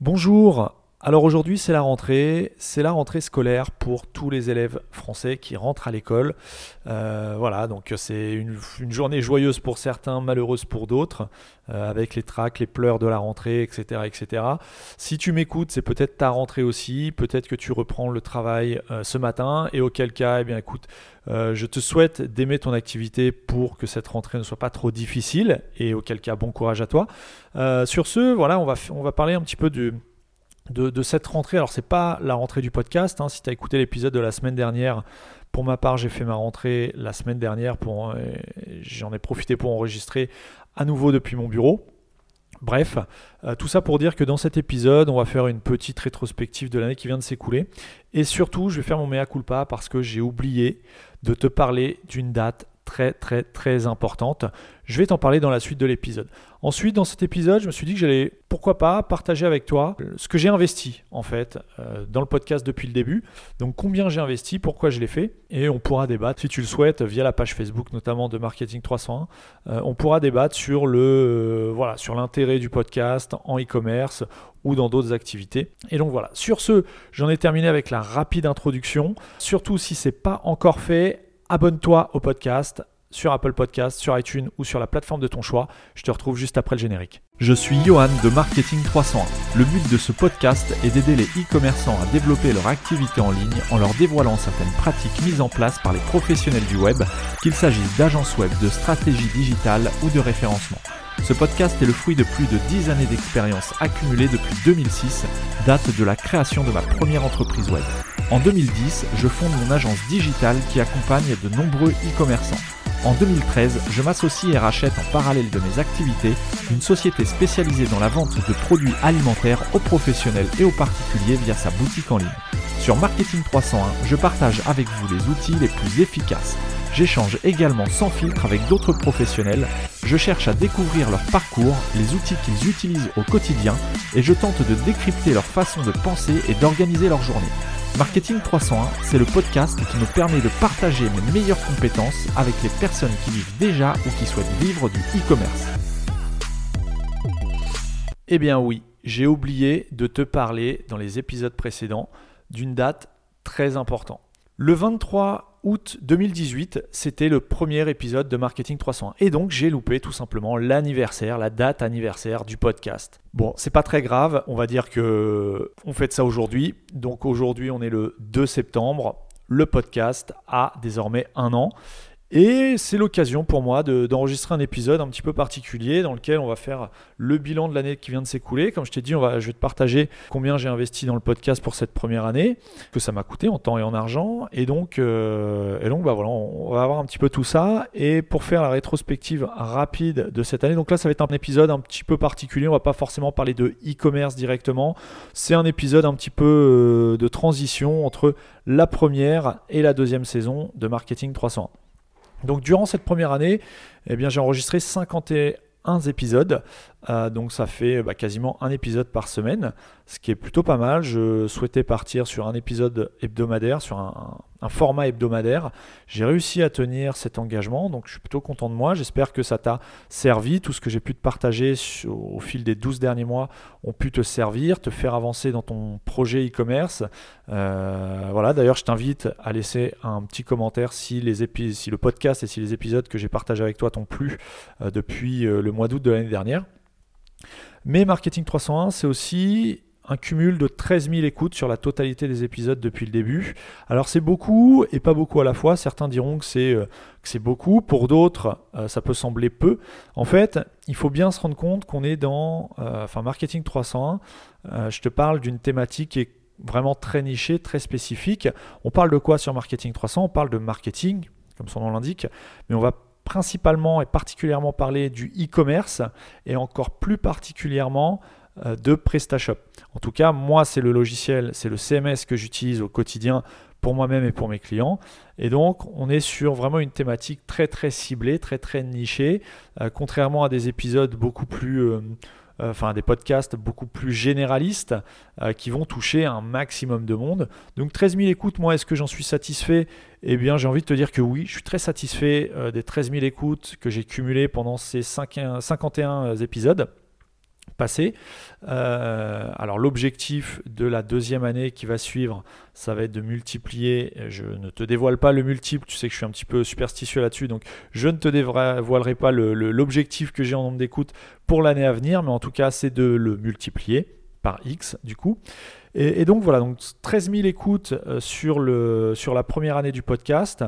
Bonjour, alors aujourd'hui c'est la rentrée, c'est la rentrée scolaire pour tous les élèves français qui rentrent à l'école. Euh, voilà, donc c'est une, journée joyeuse pour certains, malheureuse pour d'autres, euh, avec les tracts, les pleurs de la rentrée, etc. etc. Si tu m'écoutes, c'est peut-être ta rentrée aussi, peut-être que tu reprends le travail euh, ce matin, et auquel cas, eh bien écoute, je te souhaite d'aimer ton activité pour que cette rentrée ne soit pas trop difficile, et auquel cas, bon courage à toi. sur ce, voilà, on va, on va parler un petit peu du de, cette rentrée. Alors, c'est pas la rentrée du podcast. Hein. Si tu as écouté l'épisode de la semaine dernière, pour ma part, j'ai fait ma rentrée la semaine dernière. Pour, euh, j'en ai profité pour enregistrer à nouveau depuis mon bureau. Bref, euh, tout ça pour dire que dans cet épisode, on va faire une petite rétrospective de l'année qui vient de s'écouler. Et surtout, je vais faire mon mea culpa parce que j'ai oublié de te parler d'une date très très très importante. Je vais t'en parler dans la suite de l'épisode. Ensuite, dans cet épisode, je me suis dit que j'allais, pourquoi pas, partager avec toi ce que j'ai investi, en fait, euh, dans le podcast depuis le début. Donc, combien j'ai investi, pourquoi je l'ai fait. Et on pourra débattre, si tu le souhaites, via la page Facebook, notamment de Marketing 301. Euh, on pourra débattre sur le, euh, voilà, sur l'intérêt du podcast en e-commerce ou dans d'autres activités. Et donc voilà, sur ce, j'en ai terminé avec la rapide introduction. Surtout si c'est pas encore fait, abonne-toi au podcast sur Apple Podcast, sur iTunes ou sur la plateforme de ton choix. Je te retrouve juste après le générique. Je suis Johan de Marketing 301. Le but de ce podcast est d'aider les e-commerçants à développer leur activité en ligne en leur dévoilant certaines pratiques mises en place par les professionnels du web, qu'il s'agisse d'agences web, de stratégie digitale ou de référencement. Ce podcast est le fruit de plus de 10 années d'expérience accumulée depuis 2006, date de la création de ma première entreprise web. En 2010, je fonde mon agence digitale qui accompagne de nombreux e-commerçants. En 2013, je m'associe et rachète en parallèle de mes activités une société spécialisée dans la vente de produits alimentaires aux professionnels et aux particuliers via sa boutique en ligne. Sur Marketing 301, je partage avec vous les outils les plus efficaces. J'échange également sans filtre avec d'autres professionnels, je cherche à découvrir leur parcours, les outils qu'ils utilisent au quotidien et je tente de décrypter leur façon de penser et d'organiser leur journée. Marketing 301, c'est le podcast qui me permet de partager mes meilleures compétences avec les personnes qui vivent déjà ou qui souhaitent vivre du e-commerce. Eh bien oui, j'ai oublié de te parler dans les épisodes précédents d'une date très importante. Le 23 août 2018, c'était le premier épisode de Marketing 301. Et donc, j'ai loupé tout simplement l'anniversaire, la date anniversaire du podcast. Bon, c'est pas très grave. On va dire que on fait ça aujourd'hui. Donc, aujourd'hui, on est le 2 septembre. Le podcast a désormais un an. Et c'est l'occasion pour moi d'enregistrer un épisode un petit peu particulier dans lequel on va faire le bilan de l'année qui vient de s'écouler. Comme je t'ai dit, on va, je vais te partager combien j'ai investi dans le podcast pour cette première année, que ça m'a coûté en temps et en argent. Et donc, euh, et donc bah voilà, on va avoir un petit peu tout ça. Et pour faire la rétrospective rapide de cette année, donc là, ça va être un épisode un petit peu particulier. On va pas forcément parler de e-commerce directement. C'est un épisode un petit peu euh, de transition entre la première et la deuxième saison de Marketing 300. Donc durant cette première année, eh j'ai enregistré 51 épisodes, euh, donc ça fait bah, quasiment un épisode par semaine, ce qui est plutôt pas mal. Je souhaitais partir sur un épisode hebdomadaire, sur un, format hebdomadaire. J'ai réussi à tenir cet engagement, donc je suis plutôt content de moi. J'espère que ça t'a servi. Tout ce que j'ai pu te partager au fil des 12 derniers mois ont pu te servir, te faire avancer dans ton projet e-commerce. Euh, voilà, d'ailleurs, je t'invite à laisser un petit commentaire si, le podcast et si les épisodes que j'ai partagés avec toi t'ont plu euh, depuis le mois d'août de l'année dernière. Mais Marketing 301, c'est aussi un cumul de 13 000 écoutes sur la totalité des épisodes depuis le début. Alors c'est beaucoup et pas beaucoup à la fois. Certains diront que c'est euh, beaucoup. Pour d'autres, euh, ça peut sembler peu. En fait, il faut bien se rendre compte qu'on est dans euh, Marketing 301. je te parle d'une thématique qui est vraiment très nichée, très spécifique. On parle de quoi sur Marketing 300 On parle de marketing, comme son nom l'indique, mais on va principalement et particulièrement parler du e-commerce et encore plus particulièrement euh, de PrestaShop. En tout cas, moi, c'est le logiciel, c'est le CMS que j'utilise au quotidien pour moi-même et pour mes clients. Et donc, on est sur vraiment une thématique très très ciblée, très très nichée, euh, contrairement à des épisodes beaucoup plus... Euh, enfin des podcasts beaucoup plus généralistes qui vont toucher un maximum de monde. Donc 13 000 écoutes, moi est-ce que j'en suis satisfait? Eh bien j'ai envie de te dire que oui, je suis très satisfait des 13 000 écoutes que j'ai cumulées pendant ces 51 épisodes Euh, alors l'objectif de la deuxième année qui va suivre, ça va être de multiplier. Je ne te dévoile pas le multiple, tu sais que je suis un petit peu superstitieux là-dessus, donc je ne te dévoilerai pas l'objectif que j'ai en nombre d'écoutes pour l'année à venir, mais en tout cas c'est de le multiplier par X du coup. Et, donc voilà, donc 13 000 écoutes euh, sur la première année du podcast.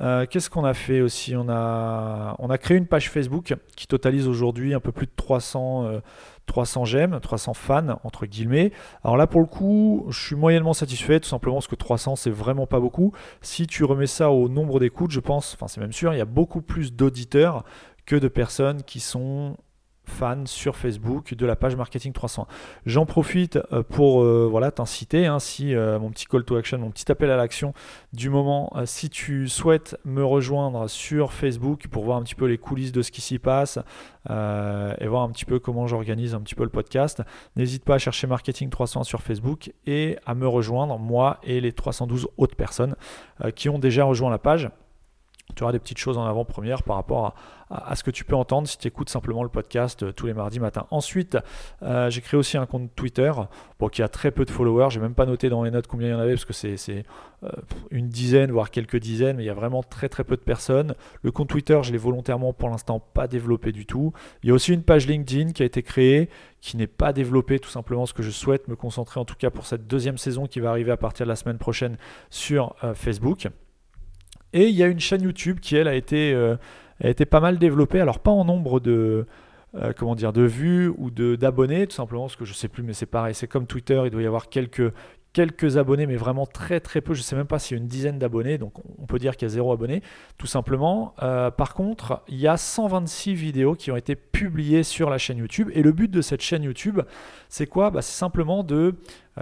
Euh, qu'est-ce qu'on a fait aussi? On a, on créé une page Facebook qui totalise aujourd'hui un peu plus de 300, 300 j'aime, 300 fans, entre guillemets. Alors là, pour le coup, je suis moyennement satisfait, tout simplement parce que 300, c'est vraiment pas beaucoup. Si tu remets ça au nombre d'écoutes, je pense, enfin c'est même sûr, il y a beaucoup plus d'auditeurs que de personnes qui sont fans sur Facebook de la page Marketing 300. J'en profite euh, pour euh, voilà, t'inciter, hein, si euh, mon petit call to action, mon petit appel à l'action du moment, si tu souhaites me rejoindre sur Facebook pour voir un petit peu les coulisses de ce qui s'y passe et voir un petit peu comment j'organise un petit peu le podcast, n'hésite pas à chercher Marketing 300 sur Facebook et à me rejoindre, moi et les 312 autres personnes qui ont déjà rejoint la page tu auras des petites choses en avant-première par rapport à, ce que tu peux entendre si tu écoutes simplement le podcast euh, tous les mardis matin. Ensuite, euh, j'ai créé aussi un compte Twitter qui a très peu de followers. J'ai même pas noté dans les notes combien il y en avait parce que c'est euh, une dizaine, voire quelques dizaines, mais il y a vraiment très très peu de personnes. Le compte Twitter, je l'ai volontairement pour l'instant pas développé du tout. Il y a aussi une page LinkedIn qui a été créée, qui n'est pas développée tout simplement parce que je souhaite me concentrer en tout cas pour cette deuxième saison qui va arriver à partir de la semaine prochaine sur Facebook. Et il y a une chaîne YouTube qui, elle, a été, a été pas mal développée. Alors, pas en nombre de, euh, comment dire, de vues ou d'abonnés, tout simplement, parce que je sais plus, mais c'est pareil. C'est comme Twitter, il doit y avoir quelques, quelques abonnés, mais vraiment très très peu. Je sais même pas s'il y a une dizaine d'abonnés, donc on peut dire qu'il y a zéro abonné, tout simplement. Euh, par contre, il y a 126 vidéos qui ont été publiées sur la chaîne YouTube. Et le but de cette chaîne YouTube, c'est quoi? Bah, C'est simplement de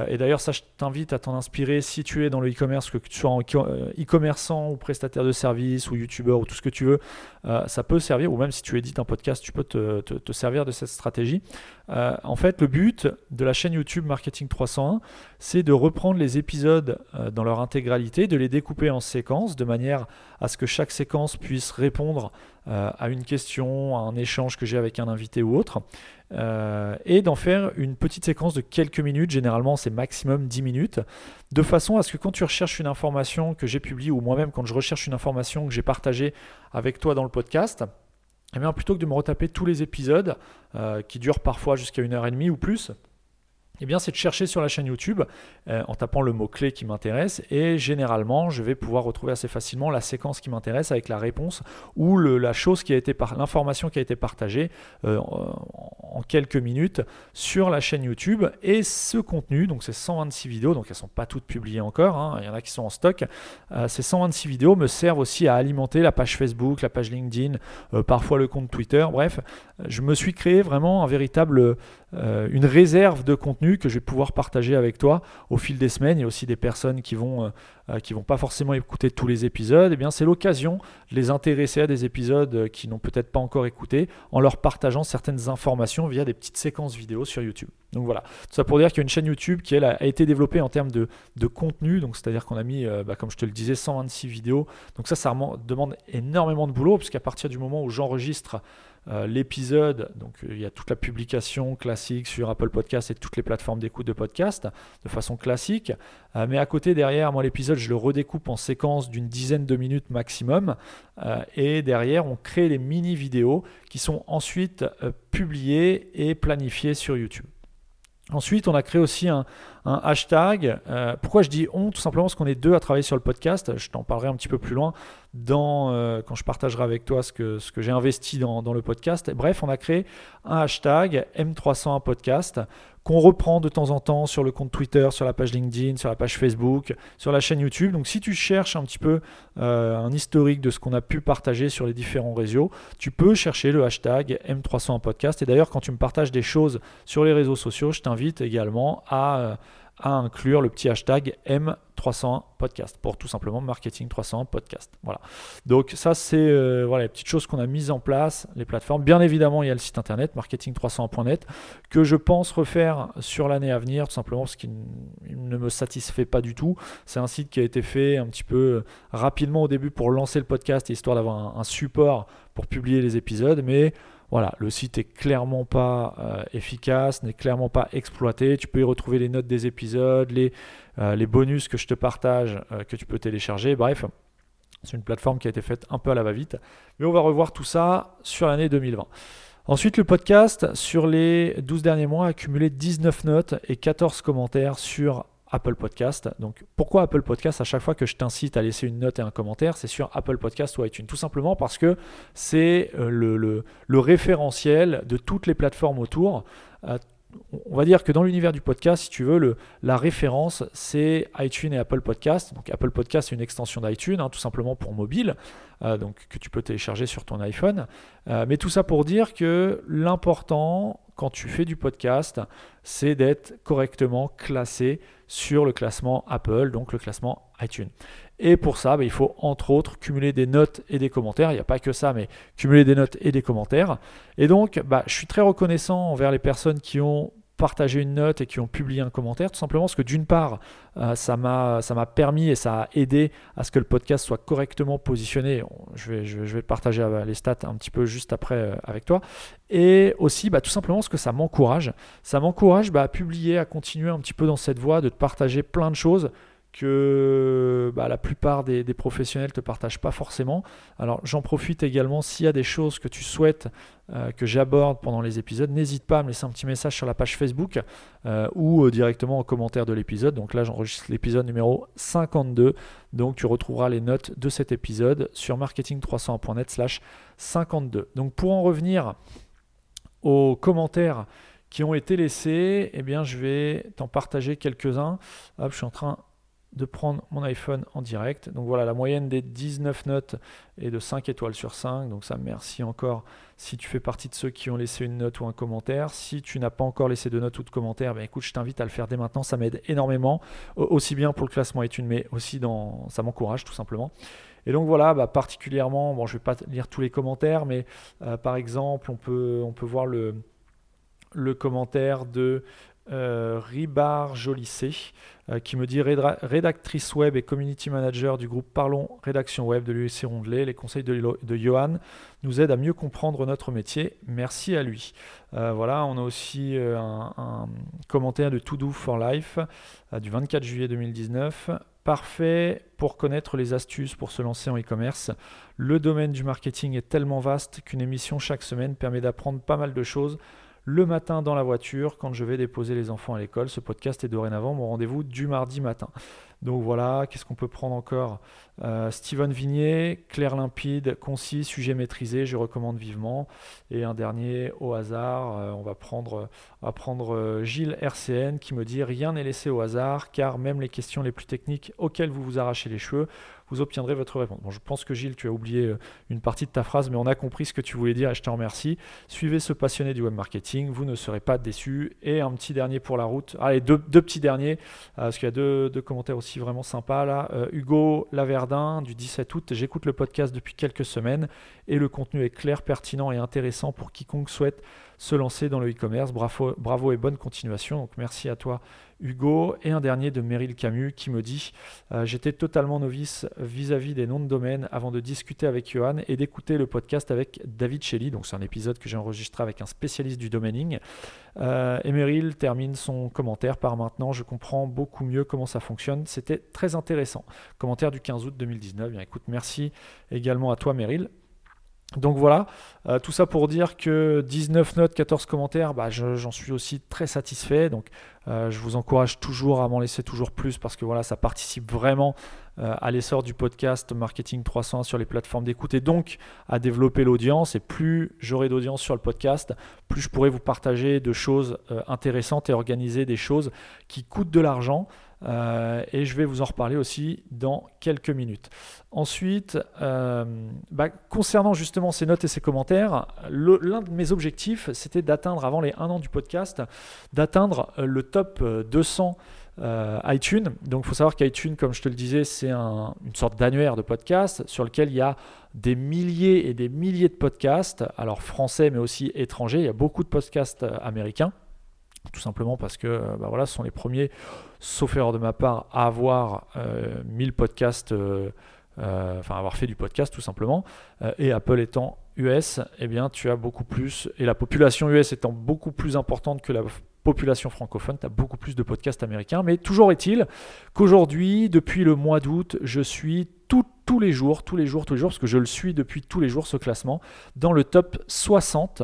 et d'ailleurs, ça, je t'invite à t'en inspirer si tu es dans le e-commerce, que tu sois euh, e-commerçant ou prestataire de services ou youtubeur ou tout ce que tu veux, euh, ça peut servir, ou même si tu édites un podcast, tu peux te, te, servir de cette stratégie. en fait, le but de la chaîne YouTube Marketing 301, c'est de reprendre les épisodes dans leur intégralité, de les découper en séquences, de manière à ce que chaque séquence puisse répondre à une question, à un échange que j'ai avec un invité ou autre. Euh, et d'en faire une petite séquence de quelques minutes, généralement c'est maximum 10 minutes, de façon à ce que quand tu recherches une information que j'ai publiée, ou moi-même quand je recherche une information que j'ai partagée avec toi dans le podcast, eh bien, plutôt que de me retaper tous les épisodes, euh, qui durent parfois jusqu'à une heure et demie ou plus, eh bien, c'est de chercher sur la chaîne YouTube euh, en tapant le mot-clé qui m'intéresse et généralement, je vais pouvoir retrouver assez facilement la séquence qui m'intéresse avec la réponse ou la chose qui a été l'information qui a été partagée euh, en quelques minutes sur la chaîne YouTube. Et ce contenu, donc ces 126 vidéos, donc elles ne sont pas toutes publiées encore, hein, il y en a qui sont en stock, euh, ces 126 vidéos me servent aussi à alimenter la page Facebook, la page LinkedIn, parfois le compte Twitter, bref, je me suis créé vraiment un véritable euh, une réserve de contenu que je vais pouvoir partager avec toi au fil des semaines. Il y a aussi des personnes qui vont, euh, euh, qui vont pas forcément écouter tous les épisodes. Et eh bien, c'est l'occasion de les intéresser à des épisodes qui n'ont peut-être pas encore écouté en leur partageant certaines informations via des petites séquences vidéo sur YouTube. Donc voilà, tout ça pour dire qu'il y a une chaîne YouTube qui elle, a été développée en termes de, contenu. Donc c'est-à-dire qu'on a mis, bah, comme je te le disais, 126 vidéos. Donc ça, ça demande énormément de boulot puisqu'à partir du moment où j'enregistre euh, l'épisode, donc euh, il y a toute la publication classique sur Apple Podcast et toutes les plateformes d'écoute de podcast de façon classique. Euh, mais à côté, derrière, moi, l'épisode, je le redécoupe en séquence d'une dizaine de minutes maximum. et derrière, on crée les mini-vidéos qui sont ensuite publiées et planifiées sur YouTube. Ensuite, on a créé aussi un, hashtag. Euh, pourquoi je dis on? Tout simplement parce qu'on est deux à travailler sur le podcast. Je t'en parlerai un petit peu plus loin dans, euh, quand je partagerai avec toi ce que, ce que j'ai investi dans, le podcast. Bref, on a créé un hashtag M301 Podcast qu'on reprend de temps en temps sur le compte Twitter, sur la page LinkedIn, sur la page Facebook, sur la chaîne YouTube. Donc si tu cherches un petit peu euh, un historique de ce qu'on a pu partager sur les différents réseaux, tu peux chercher le hashtag M301 Podcast. Et d'ailleurs, quand tu me partages des choses sur les réseaux sociaux, je t'invite également à... à inclure le petit hashtag M301 podcast pour tout simplement marketing 301 podcast. Voilà. Donc ça c'est euh, voilà les petites choses qu'on a mises en place, les plateformes. Bien évidemment il y a le site internet marketing301.net que je pense refaire sur l'année à venir tout simplement parce qu'il ne me satisfait pas du tout. C'est un site qui a été fait un petit peu rapidement au début pour lancer le podcast histoire d'avoir un support pour publier les épisodes, mais voilà, le site est clairement pas efficace, n'est clairement pas exploité. Tu peux y retrouver les notes des épisodes, les, les bonus que je te partage, que tu peux télécharger. Bref, c'est une plateforme qui a été faite un peu à la va-vite. Mais on va revoir tout ça sur l'année 2020. Ensuite, le podcast, sur les 12 derniers mois, a accumulé 19 notes et 14 commentaires sur Apple Podcast. Donc, pourquoi Apple Podcast À chaque fois que je t'incite à laisser une note et un commentaire, c'est sur Apple Podcast ou iTunes? Tout simplement parce que c'est euh, le, référentiel de toutes les plateformes autour. Euh, on va dire que dans l'univers du podcast, si tu veux, la référence, c'est iTunes et Apple Podcast. Donc Apple Podcast, c'est une extension d'iTunes, hein, tout simplement pour mobile, euh, donc que tu peux télécharger sur ton iPhone. Mais tout ça pour dire que l'important, quand tu fais du podcast, c'est d'être correctement classé sur le classement Apple, donc le classement iTunes. Et pour ça, bah, il faut entre autres cumuler des notes et des commentaires. Il n'y a pas que ça, mais cumuler des notes et des commentaires. Et donc, bah, je suis très reconnaissant envers les personnes qui ont partagé une note et qui ont publié un commentaire, tout simplement parce que d'une part, euh, ça m'a permis et ça a aidé à ce que le podcast soit correctement positionné. Je vais, partager euh, les stats un petit peu juste après euh, avec toi. Et aussi, bah, tout simplement parce que ça m'encourage. Ça m'encourage à publier, à continuer un petit peu dans cette voie, de te partager plein de choses que bah, la plupart des, professionnels ne te partagent pas forcément. Alors j'en profite également, s'il y a des choses que tu souhaites euh, que j'aborde pendant les épisodes, n'hésite pas à me laisser un petit message sur la page Facebook euh, ou euh, directement en commentaire de l'épisode. Donc là j'enregistre l'épisode numéro 52, donc tu retrouveras les notes de cet épisode sur marketing300.net slash 52. Donc pour en revenir aux commentaires qui ont été laissés, eh bien je vais t'en partager quelques-uns. Hop, je suis en train de prendre mon iPhone en direct. Donc voilà, la moyenne des 19 notes est de 5 étoiles sur 5. Donc ça, merci encore si tu fais partie de ceux qui ont laissé une note ou un commentaire. Si tu n'as pas encore laissé de note ou de commentaire, ben écoute, je t'invite à le faire dès maintenant. Ça m'aide énormément, aussi bien pour le classement iTunes, mais aussi dans, ça m'encourage tout simplement. Et donc voilà, bah, particulièrement, bon, je ne vais pas lire tous les commentaires, mais euh, par exemple, on peut, on peut voir le, le commentaire de euh, Ribar Jolissé, euh, qui me dit rédactrice web et community manager du groupe Parlons Rédaction Web de l'USC Rondelet. Les conseils de, Johan nous aident à mieux comprendre notre métier. Merci à lui. Euh, voilà, on a aussi un, commentaire de To Do for Life du 24 juillet 2019. Parfait pour connaître les astuces pour se lancer en e-commerce. Le domaine du marketing est tellement vaste qu'une émission chaque semaine permet d'apprendre pas mal de choses le matin dans la voiture quand je vais déposer les enfants à l'école. Ce podcast est dorénavant mon rendez-vous du mardi matin. Donc voilà, qu'est-ce qu'on peut prendre encore? Euh, Steven Vignier, clair limpide, concis, sujet maîtrisé, je recommande vivement. Et un dernier au hasard, euh, on va prendre, on prendre euh, Gilles RCN qui me dit rien n'est laissé au hasard car même les questions les plus techniques auxquelles vous vous arrachez les cheveux vous obtiendrez votre réponse. Je pense que Gilles, tu as oublié euh, une partie de ta phrase, mais on a compris ce que tu voulais dire et je te remercie. Suivez ce passionné du web marketing, vous ne serez pas déçus. Et un petit dernier pour la route. Allez, deux, petits derniers, euh, parce qu'il y a deux, commentaires aussi vraiment sympas là. Hugo Laverdin du 17 août, j'écoute le podcast depuis quelques semaines et le contenu est clair, pertinent et intéressant pour quiconque souhaite se lancer dans le e-commerce. Bravo, et bonne continuation. Donc merci à toi Hugo. Et un dernier de Meryl Camus qui me dit euh, J'étais totalement novice vis-à-vis des noms de domaine avant de discuter avec Johan et d'écouter le podcast avec David Shelley. Donc c'est un épisode que j'ai enregistré avec un spécialiste du domaining. Euh, et Meryl termine son commentaire par maintenant Je comprends beaucoup mieux comment ça fonctionne. C'était très intéressant. Commentaire du 15 août 2019. Bien écoute, merci également à toi Meryl. Donc voilà, euh, tout ça pour dire que 19 notes, 14 commentaires, bah, j'en suis aussi très satisfait. Donc euh, je vous encourage toujours à m'en laisser toujours plus parce que voilà, ça participe vraiment euh, à l'essor du podcast Marketing 300 sur les plateformes d'écoute et donc à développer l'audience. Et plus j'aurai d'audience sur le podcast, plus je pourrai vous partager de choses intéressantes et organiser des choses qui coûtent de l'argent. Euh, et je vais vous en reparler aussi dans quelques minutes. Ensuite, euh, bah, concernant justement ces notes et ces commentaires, l'un de mes objectifs, c'était d'atteindre avant les 1 an du podcast, d'atteindre euh, le top 200 iTunes. Donc il faut savoir qu'iTunes, comme je te le disais, c'est une sorte d'annuaire de podcasts sur lequel il y a des milliers et des milliers de podcasts, alors français mais aussi étrangers. Il y a beaucoup de podcasts américains tout simplement parce que bah voilà, ce sont les premiers, sauf erreur de ma part, à avoir 1000 euh, podcasts euh, enfin avoir fait du podcast tout simplement, et Apple étant US, eh bien tu as beaucoup plus, et la population US étant beaucoup plus importante que la population francophone, tu as beaucoup plus de podcasts américains. Mais toujours est-il qu'aujourd'hui, depuis le mois d'août, je suis tous les jours, tous les jours, tous les jours, parce que je le suis depuis tous les jours, ce classement, dans le top 60,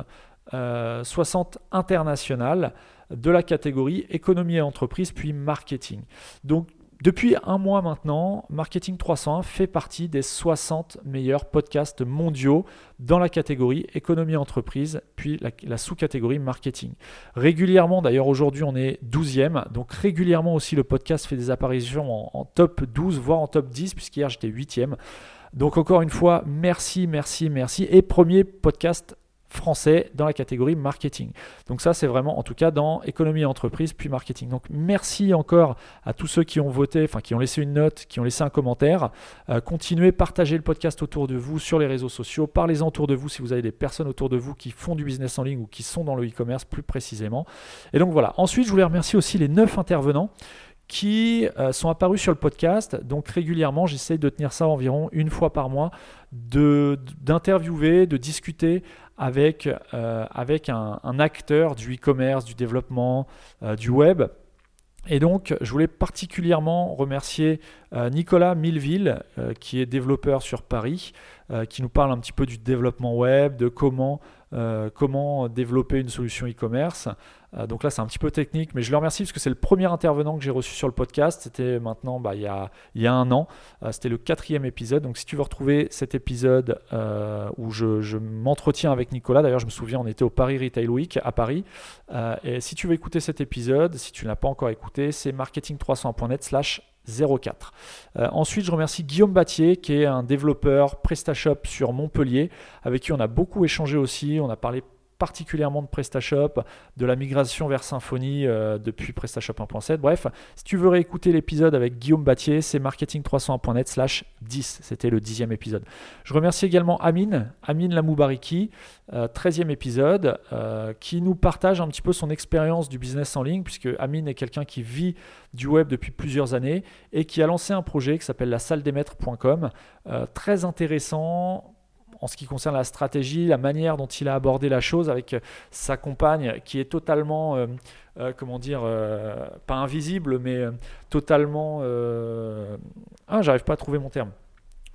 60 international de la catégorie économie et entreprise, puis marketing. Donc depuis un mois maintenant, Marketing 301 fait partie des 60 meilleurs podcasts mondiaux dans la catégorie économie entreprise, puis la, sous-catégorie marketing. Régulièrement, d'ailleurs aujourd'hui on est 12e, donc régulièrement aussi le podcast fait des apparitions en, top 12, voire en top 10, puisqu'hier j'étais 8e. Donc encore une fois, merci, merci, merci. Et premier podcast français dans la catégorie marketing. Donc ça, c'est vraiment en tout cas dans économie et entreprise, puis marketing. Donc merci encore à tous ceux qui ont voté, enfin qui ont laissé une note, qui ont laissé un commentaire. Euh, continuez, partagez le podcast autour de vous sur les réseaux sociaux. Parlez-en autour de vous si vous avez des personnes autour de vous qui font du business en ligne ou qui sont dans le e-commerce plus précisément. Et donc voilà. Ensuite, je voulais remercier aussi les neuf intervenants qui euh, sont apparus sur le podcast. Donc régulièrement, j'essaye de tenir ça environ une fois par mois, d'interviewer, de, discuter avec, euh, avec un, acteur du e-commerce, du développement, euh, du web. Et donc, je voulais particulièrement remercier Nicolas Milleville, qui est développeur sur Paris, qui nous parle un petit peu du développement web, de comment, euh, comment développer une solution e-commerce. Euh, donc là, c'est un petit peu technique, mais je le remercie parce que c'est le premier intervenant que j'ai reçu sur le podcast. C'était maintenant bah, il, y a, un an. Euh, c'était le quatrième épisode. Donc si tu veux retrouver cet épisode où je, je m'entretiens avec Nicolas, d'ailleurs, je me souviens, on était au Paris Retail Week à Paris. et si tu veux écouter cet épisode, si tu ne l'as pas encore écouté, c'est marketing300.net/slash euh, ensuite, je remercie Guillaume Battier, qui est un développeur PrestaShop sur Montpellier, avec qui on a beaucoup échangé aussi. On a parlé particulièrement de PrestaShop, de la migration vers Symfony euh, depuis PrestaShop 1.7. Bref, si tu veux réécouter l'épisode avec Guillaume Battier, c'est marketing301.net slash 10. C'était le dixième épisode. Je remercie également Amine, Amine Lamoubariki, 13e euh, épisode, euh, qui nous partage un petit peu son expérience du business en ligne, puisque Amine est quelqu'un qui vit du web depuis plusieurs années et qui a lancé un projet qui s'appelle la salle des maîtres.com, très intéressant en ce qui concerne la stratégie, la manière dont il a abordé la chose avec euh, sa compagne qui est totalement, euh, euh, comment dire, pas invisible, mais totalement... Ah, j'arrive pas à trouver mon terme.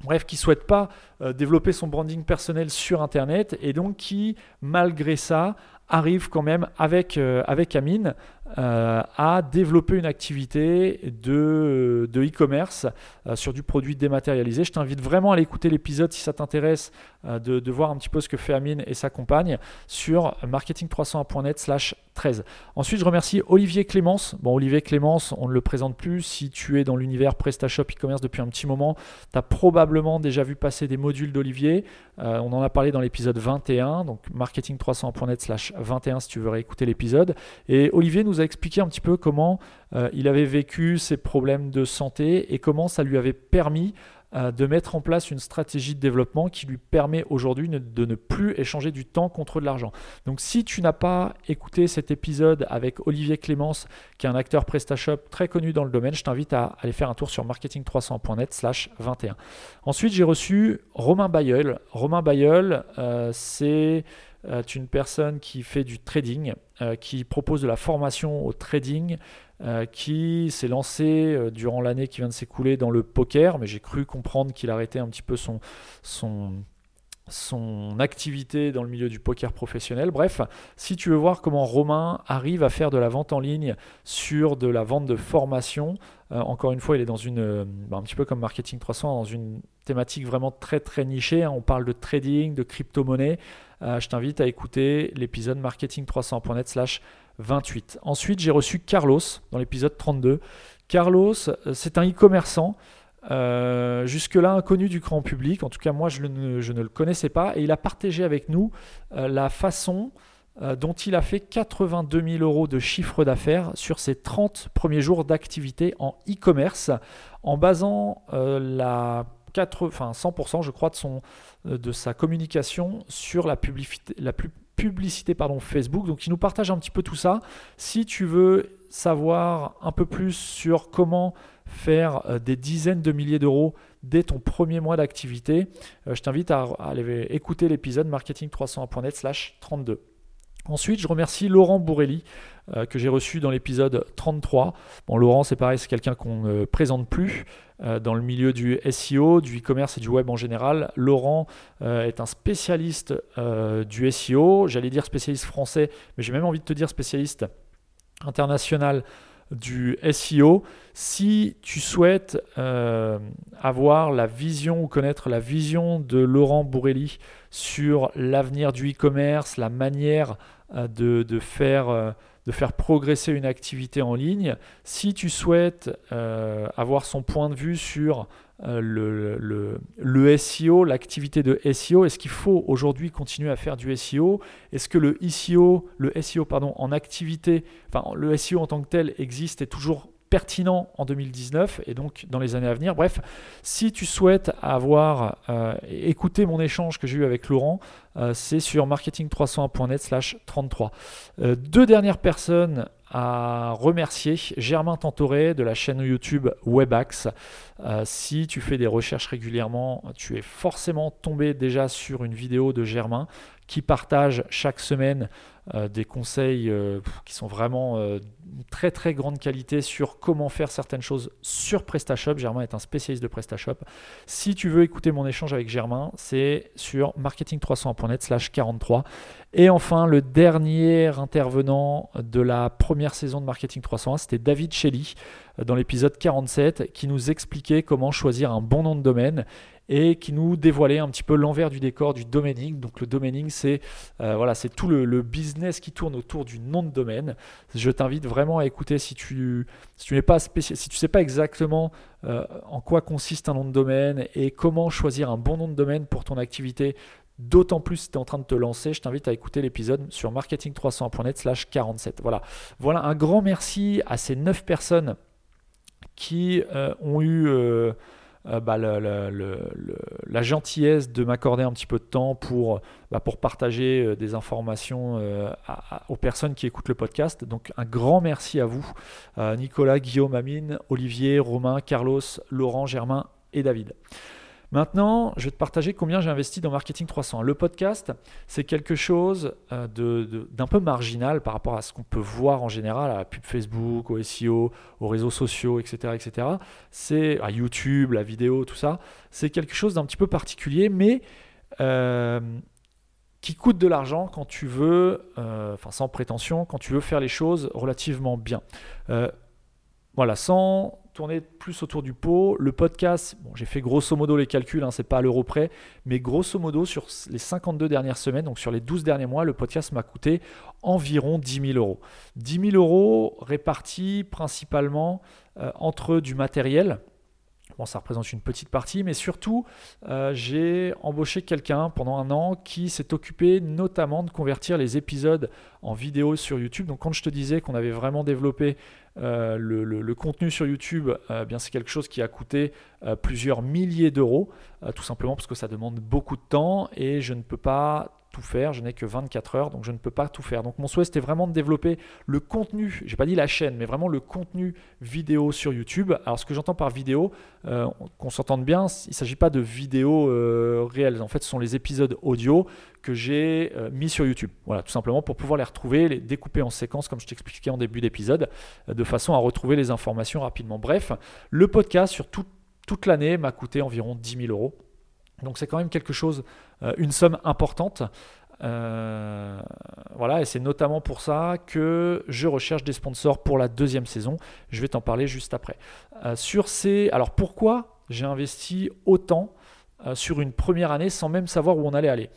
Bref, qui ne souhaite pas développer son branding personnel sur Internet et donc qui, malgré ça, arrive quand même avec, avec Amine euh, à développer une activité de, e-commerce euh, sur du produit dématérialisé. Je t'invite vraiment à aller écouter l'épisode si ça t'intéresse euh, de, voir un petit peu ce que fait Amine et sa compagne sur marketing301.net slash 13. Ensuite, je remercie Olivier Clémence. Bon, Olivier Clémence, on ne le présente plus. Si tu es dans l'univers PrestaShop e-commerce depuis un petit moment, tu as probablement déjà vu passer des modules d'Olivier. On en a parlé dans l'épisode 21, donc marketing301.net slash 21 si tu veux réécouter l'épisode. Et Olivier nous a expliqué un petit peu comment euh, il avait vécu ses problèmes de santé et comment ça lui avait permis euh, de mettre en place une stratégie de développement qui lui permet aujourd'hui de ne plus échanger du temps contre de l'argent. Donc si tu n'as pas écouté cet épisode avec Olivier Clémence, qui est un acteur PrestaShop très connu dans le domaine, je t'invite à aller faire un tour sur marketing300.net slash 21. Ensuite, j'ai reçu Romain Bayeul. Romain Bayeul, euh, c'est une personne qui fait du trading, euh, qui propose de la formation au trading, euh, qui s'est lancé euh, durant l'année qui vient de s'écouler dans le poker, mais j'ai cru comprendre qu'il arrêtait un petit peu son, son, son activité dans le milieu du poker professionnel. Bref, si tu veux voir comment Romain arrive à faire de la vente en ligne sur de la vente de formation, encore une fois, il est dans une, bah, un petit peu comme Marketing 300, dans une thématique vraiment très très nichée. On parle de trading, de crypto-monnaie. Euh, je t'invite à écouter l'épisode marketing300.net slash 28. Ensuite, j'ai reçu Carlos dans l'épisode 32. Carlos, euh, c'est un e-commerçant. Euh, jusque-là inconnu du grand public, en tout cas moi je, ne, le connaissais pas, et il a partagé avec nous la façon dont il a fait 82 000 euros de chiffre d'affaires sur ses 30 premiers jours d'activité en e-commerce, en basant la 4, enfin 100% je crois de, son, euh, de sa communication sur la publicité, la publicité pardon, Facebook. Donc il nous partage un petit peu tout ça. Si tu veux savoir un peu plus sur comment faire euh, des dizaines de milliers d'euros dès ton premier mois d'activité. je t'invite à, aller écouter l'épisode marketing301.net slash 32. Ensuite, je remercie Laurent Bourrelli euh, que j'ai reçu dans l'épisode 33. Bon, Laurent, c'est pareil, c'est quelqu'un qu'on ne présente plus euh, dans le milieu du SEO, du e-commerce et du web en général. Laurent euh, est un spécialiste du SEO, j'allais dire spécialiste français, mais j'ai même envie de te dire spécialiste international du SEO. Si tu souhaites avoir la vision ou connaître la vision de Laurent Bourrelli sur l'avenir du e-commerce, la manière de, faire de faire progresser une activité en ligne. Si tu souhaites euh, avoir son point de vue sur euh, le, le, SEO, l'activité de SEO, est-ce qu'il faut aujourd'hui continuer à faire du SEO Est-ce que le SEO, le SEO pardon, en activité, enfin le SEO en tant que tel existe et toujours pertinent en 2019 et donc dans les années à venir. Bref, si tu souhaites avoir euh, écouté mon échange que j'ai eu avec Laurent, euh, c'est sur marketing301.net slash 33. Euh, deux dernières personnes à remercier. Germain Tantoré de la chaîne YouTube Webax. si tu fais des recherches régulièrement, tu es forcément tombé déjà sur une vidéo de Germain qui partage chaque semaine euh, des conseils euh, qui sont vraiment euh, très très grande qualité sur comment faire certaines choses sur PrestaShop. Germain est un spécialiste de PrestaShop. Si tu veux écouter mon échange avec Germain, c'est sur marketing301.net slash 43. Et enfin, le dernier intervenant de la première saison de Marketing 301, c'était David Shelley dans l'épisode 47 qui nous expliquait comment choisir un bon nom de domaine et qui nous dévoilait un petit peu l'envers du décor du domaining. Donc le domaining, c'est euh, voilà, c'est tout le, business qui tourne autour du nom de domaine. Je t'invite vraiment à écouter si tu si n'es pas spécial, si tu sais pas exactement euh, en quoi consiste un nom de domaine et comment choisir un bon nom de domaine pour ton activité. D'autant plus si tu es en train de te lancer, je t'invite à écouter l'épisode sur marketing300.net slash 47. Voilà. voilà, un grand merci à ces 9 personnes qui euh, ont eu euh, bah, la gentillesse de m'accorder un petit peu de temps pour, bah, partager euh, des informations euh, aux personnes qui écoutent le podcast. Donc un grand merci à vous, Nicolas, Guillaume, Amine, Olivier, Romain, Carlos, Laurent, Germain et David. Maintenant, je vais te partager combien j'ai investi dans Marketing 300. Le podcast, c'est quelque chose euh, d'un peu marginal par rapport à ce qu'on peut voir en général à la pub Facebook, au SEO, aux réseaux sociaux, etc. etc. C'est à YouTube, la vidéo, tout ça. C'est quelque chose d'un petit peu particulier, mais euh, qui coûte de l'argent quand tu veux, euh, enfin sans prétention, quand tu veux faire les choses relativement bien. voilà, sans tourner plus autour du pot. Le podcast, bon, j'ai fait grosso modo les calculs, hein, c'est pas à l'euro près, mais grosso modo sur les 52 dernières semaines, donc sur les 12 derniers mois, le podcast m'a coûté environ 10 000 euros. 10 000 euros répartis principalement euh, entre du matériel, Bon, ça représente une petite partie, mais surtout, euh, j'ai embauché quelqu'un pendant un an qui s'est occupé notamment de convertir les épisodes en vidéo sur YouTube. Donc, quand je te disais qu'on avait vraiment développé euh, le, contenu sur YouTube, euh, bien c'est quelque chose qui a coûté plusieurs milliers d'euros, tout simplement parce que ça demande beaucoup de temps et je ne peux pas tout faire. Je n'ai que 24 heures, donc je ne peux pas tout faire. Donc mon souhait, c'était vraiment de développer le contenu, j'ai pas dit la chaîne, mais vraiment le contenu vidéo sur YouTube. Alors ce que j'entends par vidéo, euh, qu'on s'entende bien, il ne s'agit pas de vidéos euh, réelles. En fait, ce sont les épisodes audio que j'ai euh, mis sur YouTube. Voilà, tout simplement pour pouvoir les retrouver, les découper en séquences, comme je t'expliquais en début d'épisode, de façon à retrouver les informations rapidement. Bref, le podcast sur toute l'année m'a coûté environ 10 000 euros. Donc c'est quand même quelque chose, euh, une somme importante. Euh, voilà, et c'est notamment pour ça que je recherche des sponsors pour la deuxième saison. Je vais t'en parler juste après. Euh, sur ces, alors pourquoi j'ai investi autant sur une première année sans même savoir où on allait aller?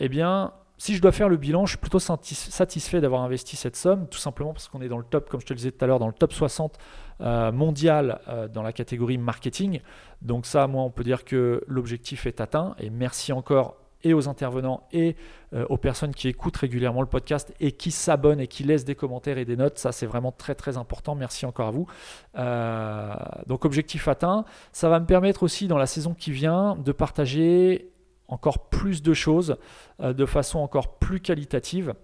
Eh bien, si je dois faire le bilan, je suis plutôt satisfait d'avoir investi cette somme, tout simplement parce qu'on est dans le top, comme je te le disais tout à l'heure, dans le top 60 euh, mondial euh, dans la catégorie marketing. Donc ça, moi, on peut dire que l'objectif est atteint. Et merci encore et aux intervenants et euh, aux personnes qui écoutent régulièrement le podcast et qui s'abonnent et qui laissent des commentaires et des notes. Ça, c'est vraiment très très important. Merci encore à vous. donc objectif atteint. Ça va me permettre aussi dans la saison qui vient de partager encore plus de choses de façon encore plus qualitative.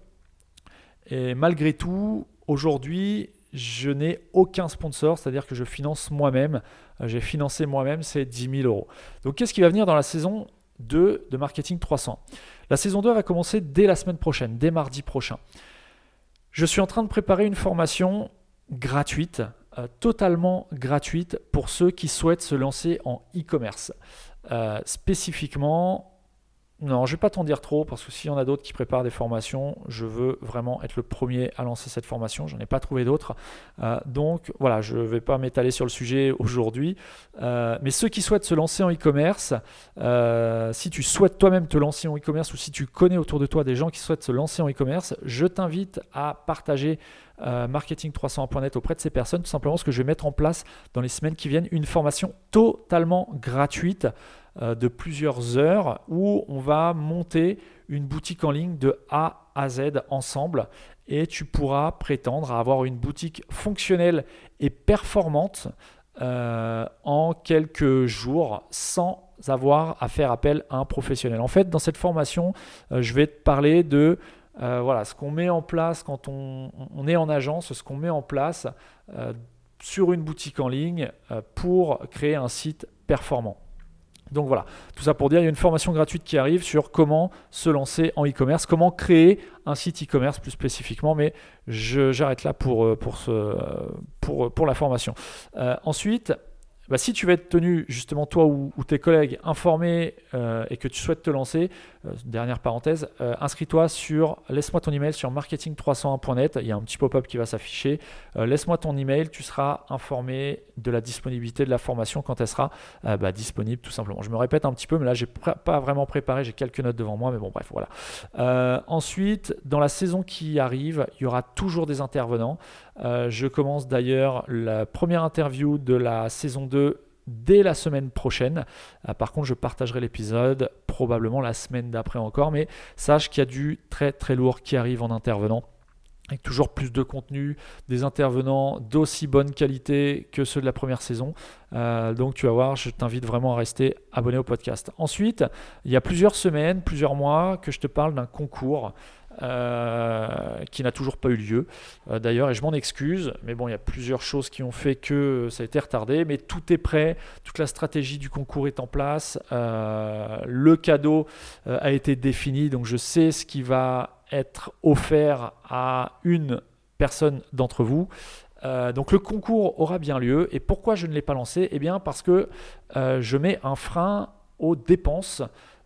Et malgré tout, aujourd'hui, je n'ai aucun sponsor, c'est-à-dire que je finance moi-même. Euh, j'ai financé moi-même, c'est 10 000 euros. Donc qu'est-ce qui va venir dans la saison 2 de Marketing 300 La saison 2 va commencer dès la semaine prochaine, dès mardi prochain. Je suis en train de préparer une formation gratuite, euh, totalement gratuite pour ceux qui souhaitent se lancer en e-commerce. Euh, spécifiquement, non, je ne vais pas t'en dire trop parce que s'il y en a d'autres qui préparent des formations, je veux vraiment être le premier à lancer cette formation. Je n'en ai pas trouvé d'autres. Euh, donc voilà, je ne vais pas m'étaler sur le sujet aujourd'hui. Euh, mais ceux qui souhaitent se lancer en e-commerce, euh, si tu souhaites toi-même te lancer en e-commerce ou si tu connais autour de toi des gens qui souhaitent se lancer en e-commerce, je t'invite à partager marketing301.net auprès de ces personnes, tout simplement parce que je vais mettre en place dans les semaines qui viennent une formation totalement gratuite de plusieurs heures où on va monter une boutique en ligne de A à Z ensemble et tu pourras prétendre à avoir une boutique fonctionnelle et performante euh, en quelques jours sans avoir à faire appel à un professionnel. En fait, dans cette formation, euh, je vais te parler de voilà, ce qu'on met en place quand on, est en agence, ce qu'on met en place sur une boutique en ligne pour créer un site performant. Donc voilà, tout ça pour dire, il y a une formation gratuite qui arrive sur comment se lancer en e-commerce, comment créer un site e-commerce plus spécifiquement, mais j'arrête là pour, euh, pour la formation. Euh, ensuite, bah, si tu veux être tenu, justement, toi ou, tes collègues, informés euh, et que tu souhaites te lancer, euh, dernière parenthèse, euh, inscris-toi sur, laisse-moi ton email sur marketing301.net. Il y a un petit pop-up qui va s'afficher. laisse-moi ton email, tu seras informé de la disponibilité de la formation quand elle sera bah, disponible, tout simplement. Je me répète un petit peu, mais là, j'ai pas vraiment préparé, j'ai quelques notes devant moi, mais bon, bref, voilà. ensuite, dans la saison qui arrive, il y aura toujours des intervenants. je commence d'ailleurs la première interview de la saison 2 dès la semaine prochaine. Euh, par contre, je partagerai l'épisode probablement la semaine d'après encore, mais sache qu'il y a du très très lourd qui arrive en intervenant avec toujours plus de contenu, des intervenants d'aussi bonne qualité que ceux de la première saison. Euh, donc tu vas voir, je t'invite vraiment à rester abonné au podcast. Ensuite, il y a plusieurs semaines, plusieurs mois que je te parle d'un concours euh, qui n'a toujours pas eu lieu. Euh, d'ailleurs et je m'en excuse mais bon il y a plusieurs choses qui ont fait que ça a été retardé mais tout est prêt toute la stratégie du concours est en place euh, le cadeau a été défini donc je sais ce qui va être offert à une personne d'entre vous. Donc le concours aura bien lieu et pourquoi je ne l'ai pas lancé? Eh bien parce que je mets un frein aux dépenses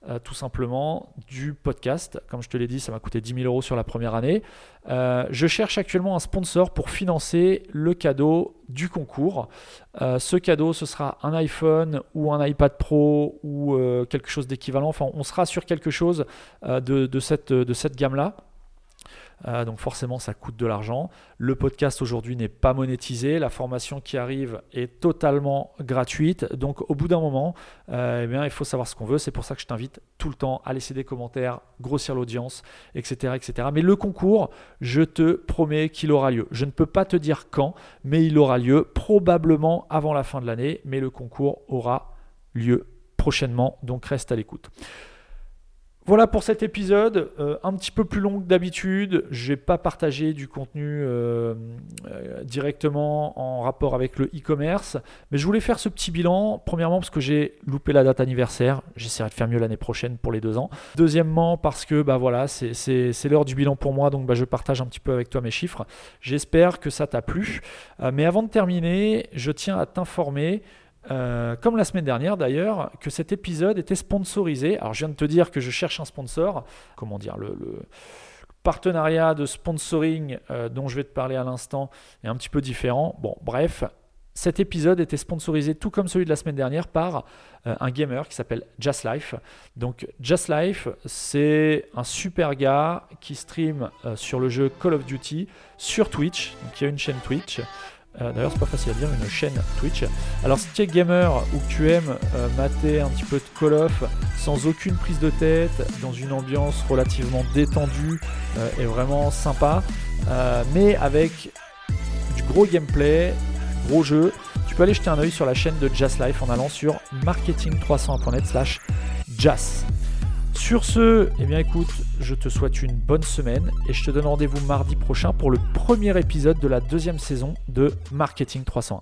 euh, tout simplement du podcast. Comme je te l'ai dit, ça m'a coûté 10 000 euros sur la première année. Euh, je cherche actuellement un sponsor pour financer le cadeau du concours. Euh, ce cadeau, ce sera un iPhone ou un iPad Pro ou quelque chose d'équivalent. Enfin, on sera sur quelque chose de, cette, de cette gamme-là. Euh, donc forcément, ça coûte de l'argent. Le podcast aujourd'hui n'est pas monétisé. La formation qui arrive est totalement gratuite. Donc au bout d'un moment, euh, eh il faut savoir ce qu'on veut. C'est pour ça que je t'invite tout le temps à laisser des commentaires, grossir l'audience, etc., etc. Mais le concours, je te promets qu'il aura lieu. Je ne peux pas te dire quand, mais il aura lieu probablement avant la fin de l'année. Mais le concours aura lieu prochainement. Donc reste à l'écoute. Voilà pour cet épisode, euh, un petit peu plus long que d'habitude. Je n'ai pas partagé du contenu euh, euh, directement en rapport avec le e-commerce, mais je voulais faire ce petit bilan. Premièrement parce que j'ai loupé la date anniversaire, j'essaierai de faire mieux l'année prochaine pour les deux ans. Deuxièmement parce que bah voilà, c'est l'heure du bilan pour moi, donc bah, je partage un petit peu avec toi mes chiffres. J'espère que ça t'a plu. mais avant de terminer, je tiens à t'informer euh, comme la semaine dernière d'ailleurs, que cet épisode était sponsorisé. Alors je viens de te dire que je cherche un sponsor. Comment dire le, partenariat de sponsoring euh, dont je vais te parler à l'instant est un petit peu différent. Bon, bref, cet épisode était sponsorisé tout comme celui de la semaine dernière par euh, un gamer qui s'appelle Just Life. Donc Just Life, c'est un super gars qui stream sur le jeu Call of Duty sur Twitch. Donc il y a une chaîne Twitch. Euh, d'ailleurs, c'est pas facile à dire, une chaîne Twitch. Alors, si tu es gamer ou que tu aimes euh, mater un petit peu de Call of sans aucune prise de tête, dans une ambiance relativement détendue euh, et vraiment sympa, mais avec du gros gameplay, gros jeu, tu peux aller jeter un oeil sur la chaîne de Jazz Life en allant sur marketing301.net slash jazz. Sur ce, eh bien écoute, je te souhaite une bonne semaine et je te donne rendez-vous mardi prochain pour le premier épisode de la deuxième saison de Marketing 301.